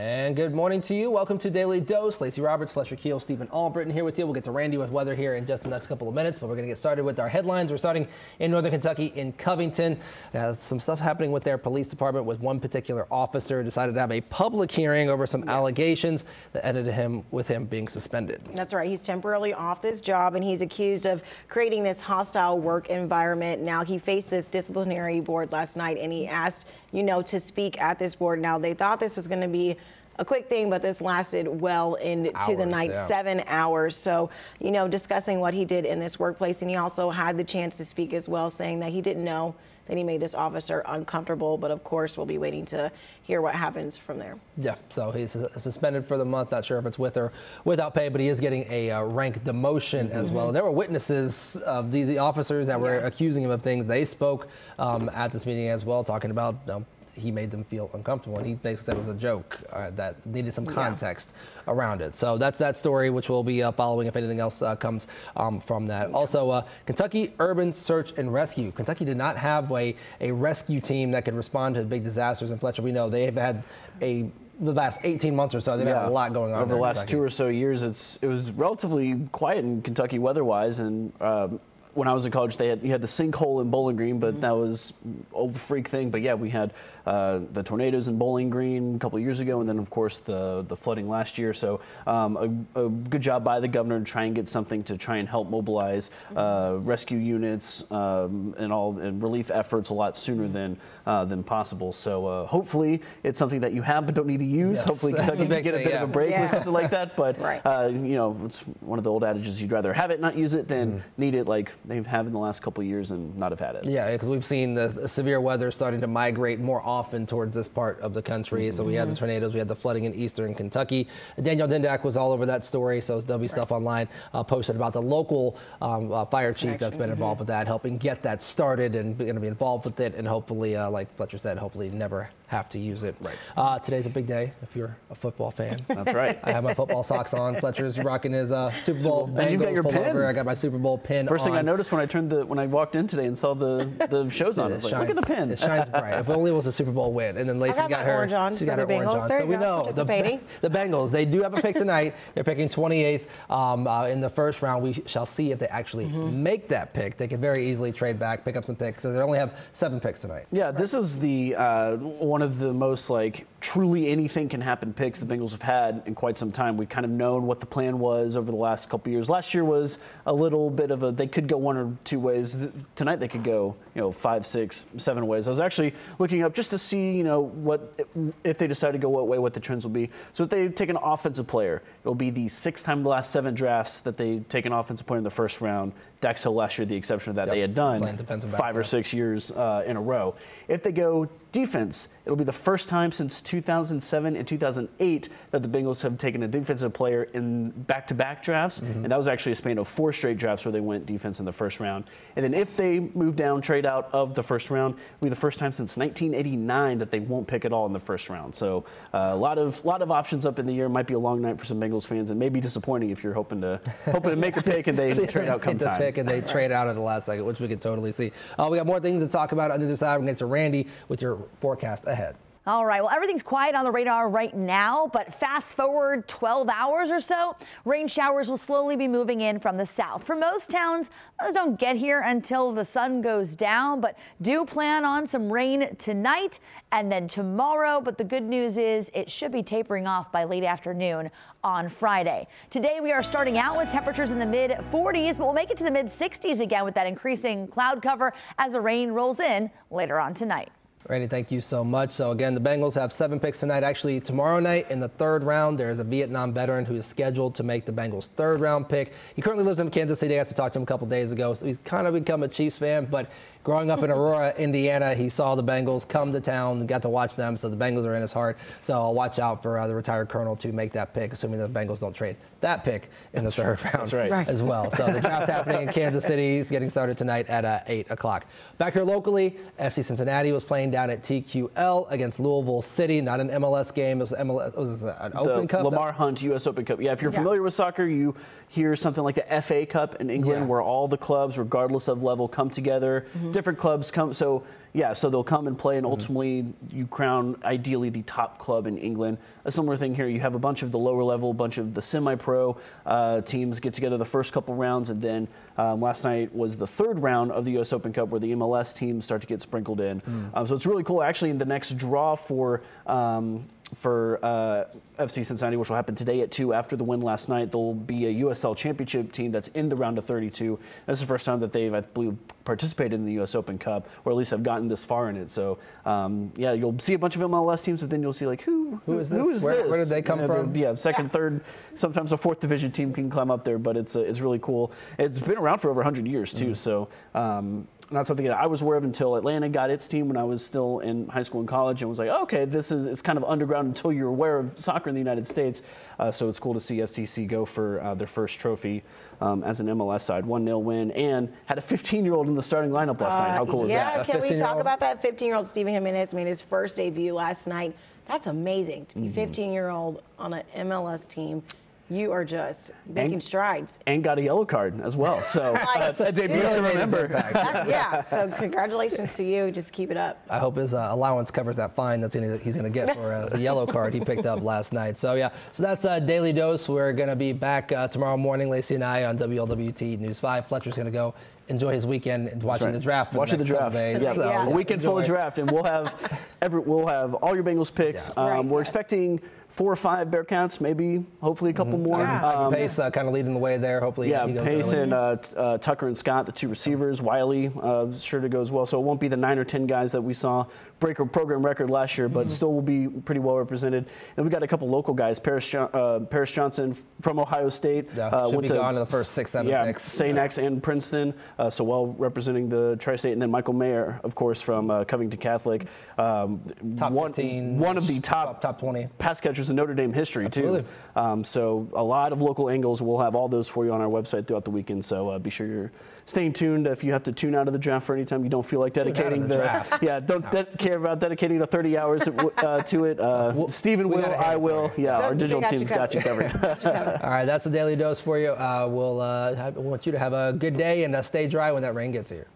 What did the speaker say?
And good morning to you. Welcome to Daily Dose. Lacey Roberts, Fletcher Keel, Steven Albritton here with you. We'll get to Randy with weather here in just the next couple of minutes, but we're going to get started with our headlines. We're starting in Northern Kentucky in Covington. Uh, some stuff happening with their police department with one particular officer decided to have a public hearing over some allegations that ended him with him being suspended. That's right. He's temporarily off this job and he's accused of creating this hostile work environment. Now he faced this disciplinary board last night and he asked, you know, to speak at this board. Now they thought this was going to be a quick thing, but this lasted well into Hours, the night, yeah. seven hours. So, you know, discussing what he did in this workplace. And he also had the chance to speak as well, saying that he didn't know that he made this officer uncomfortable. But of course, we'll be waiting to hear what happens from there. Yeah, so he's suspended for the month. Not sure if it's with or without pay, but he is getting a uh, rank demotion as well. There were witnesses of the, the officers that were Yeah. accusing him of things. They spoke um, at this meeting as well, talking about you know, he made them feel uncomfortable, and he basically said it was a joke uh, that needed some context around it. So that's that story, which we'll be uh, following if anything else uh, comes um, from that. Also, uh, Kentucky Urban Search and Rescue. Kentucky did not have a, a rescue team that could respond to big disasters. And Fletcher, we know they have had a the last 18 months or so, they've had a lot going on over the last Kentucky. two or so years. It's it was relatively quiet in Kentucky weather-wise, and um, when I was in college, they had you had the sinkhole in Bowling Green, but that was a freak thing. But yeah, we had uh, the tornadoes in Bowling Green a couple of years ago, and then of course the the flooding last year. So um, a, a good job by the governor to try and get something to try and help mobilize uh, rescue units um, and all and relief efforts a lot sooner than uh, than possible. So uh, hopefully it's something that you have but don't need to use. Yes, hopefully Kentucky can get a bit yeah. of a break Yeah. or something like that. But Right. uh, you know, it's one of the old adages: you'd rather have it, not use it, than Mm. need it like they've had in the last couple of years and not have had it. Yeah, because we've seen the severe weather starting to migrate more often towards this part of the country. So we had the tornadoes, we had the flooding in eastern Kentucky. Daniel Dindak was all over that story. So there'll be stuff online uh, posted about the local um, uh, fire chief that's been involved with that, helping get that started and going to be involved with it. And hopefully, uh, like Fletcher said, hopefully never have to use it. Right. Uh, today's a big day if you're a football fan. That's right. I have my football socks on. Fletcher's rocking his uh, Super Bowl And you've got Bengals your pin. pullover. I got my Super Bowl pin First thing I noticed when I turned the when I walked in today and saw the the shows on, I was like, look at the pin. It shines bright. If only it was a Super Bowl win. And then Lacey got got, her. orange on She's for got the her orange on. There so we know the, the Bengals. They do have a pick tonight. They're picking 28th um, uh, in the first round. We shall see if they actually Mm-hmm. make that pick. They could very easily trade back, pick up some picks. So they only have seven picks tonight. Yeah, this is the uh, one of the most like truly anything can happen picks the Bengals have had in quite some time. We've kind of known what the plan was over the last couple years. Last year was a little bit of a they could go one or two ways. Tonight they could go you know five, six, seven ways. I was actually looking up just to see you know what if they decide to go what way, what the trends will be. So if they take an offensive player, it'll be the sixth time the last seven drafts that they take an offensive player in the first round. Last year, the exception of that, Yep, they had done back, five or six years uh, in a row. If they go defense, it'll be the first time since 2007 and 2008 that the Bengals have taken a defensive player in back-to-back drafts, Mm-hmm. and that was actually a span of four straight drafts where they went defense in the first round. And then if they move down, trade out of the first round, it'll be the first time since 1989 that they won't pick at all in the first round. So uh, a lot of lot of options up in the year. Might be a long night for some Bengals fans, and maybe disappointing if you're hoping to hoping to make a pick and they trade out come time. Pick and they trade out at the last second, which we could totally see. Uh, we got more things to talk about on the other side. We're going to get to Randy with your forecast ahead. All right, well, everything's quiet on the radar right now, but fast forward 12 hours or so, rain showers will slowly be moving in from the south. For most towns, those don't get here until the sun goes down, but do plan on some rain tonight and then tomorrow. But the good news is it should be tapering off by late afternoon on Friday. Today, we are starting out with temperatures in the mid 40s, but we'll make it to the mid 60s again with that increasing cloud cover as the rain rolls in later on tonight. Randy, thank you so much. So again, the Bengals have seven picks tonight. Actually, tomorrow night in the third round, there is a Vietnam veteran who is scheduled to make the Bengals' third round pick. He currently lives in Kansas City. I got to talk to him a couple days ago. So he's kind of become a Chiefs fan, but growing up in Aurora, Indiana, he saw the Bengals come to town and got to watch them. So the Bengals are in his heart. So I'll watch out for uh, the retired colonel to make that pick, assuming the Bengals don't trade that pick in the third round That's right. Right. as well. So the draft happening in Kansas City is getting started tonight at uh, 8 o'clock. Back here locally, FC Cincinnati was playing down at TQL against Louisville City. Not an MLS game. It was, MLS, it was an Open the Cup. Lamar Hunt U.S. Open Cup. Yeah, if you're Yeah. familiar with soccer, you hear something like the FA Cup in England, Yeah. where all the clubs, regardless of level, come together. Mm-hmm. Different clubs come. So Yeah, so they'll come and play, Mm-hmm. and ultimately you crown ideally the top club in England. A similar thing here. You have a bunch of the lower level, a bunch of the semi-pro uh, teams get together the first couple rounds, and then um, last night was the third round of the U.S. Open Cup where the MLS teams start to get sprinkled in. Mm. Um, so it's really cool. Actually, in the next draw for um, for uh, FC Cincinnati, which will happen today at 2 after the win last night. There'll be a USL Championship team that's in the round of 32. This is the first time that they've, I believe, participated in the U.S. Open Cup, or at least have gotten this far in it. So, um, yeah, you'll see a bunch of MLS teams, but then you'll see, like, who, Who is this? is Where- this? where did they come You know, from? Yeah, second, third, sometimes a fourth division team can climb up there, but it's, uh, it's really cool. It's been around for over 100 years, too. Mm. So, um, not something that I was aware of until Atlanta got its team when I was still in high school and college, and was like, okay, this is it's kind of underground until you're aware of soccer in the United States. Uh, so it's cool to see FCC go for uh, their first trophy um, as an MLS side, one 0 win, and had a 15 year old in the starting lineup last night. How cool is that? yeah, can we talk about that 15-year-old Stiven Jimenez made his first debut last night? That's amazing to be Mm-hmm. 15-year-old on an MLS team. You are just making strides. And got a yellow card as well. So Like, a debut to Really made his remember. That- yeah. So congratulations to you. Just keep it up. I hope his uh, allowance covers that fine that's gonna, he's going to get for uh, the yellow card he picked up last night. So yeah, so that's uh, Daily Dose. We're going to be back uh, tomorrow morning, Lacey and I on WLWT News 5. Fletcher's going to go enjoy his weekend and watching right. the draft. Watching the next couple draft. Days. Yeah, So, Yeah. a weekend full of draft, and we'll have every we'll have all your Bengals picks. Yeah. Um, Right, we're expecting four or five Bearcats, maybe hopefully a couple more. Yeah. Um, Pace uh, kind of leading the way there. Hopefully Yeah, he goes Pace early. and uh, t- uh, Tucker and Scott, the two receivers. Wiley, uh, sure to go as well. So it won't be the nine or ten guys that we saw break a program record last year, Mm-hmm. but still will be pretty well represented. And we got a couple local guys. Paris, Jo- uh, Paris Johnson from Ohio State. Yeah, uh, should went be to gone in the first six, seven yeah, picks. St. X and Princeton, uh, so well representing the tri-state. And then Michael Mayer, of course, from uh, Covington Catholic. Um, Top one, 15, one of the top, top 20. pass catchers in Notre Dame history, Absolutely. too. Um, so a lot of local angles. We'll have all those for you on our website throughout the weekend. So uh, be sure you're staying tuned. If you have to tune out of the draft for any time you don't feel like Tune out of dedicating the draft. yeah, don't de- care about dedicating the 30 hours uh, to it. Uh, Well, Steven will, got a hand I will. you. Yeah, our digital got you team's got you covered. All right, that's the daily dose for you. Uh, we'll uh, have, want you to have a good day and uh, stay dry when that rain gets here.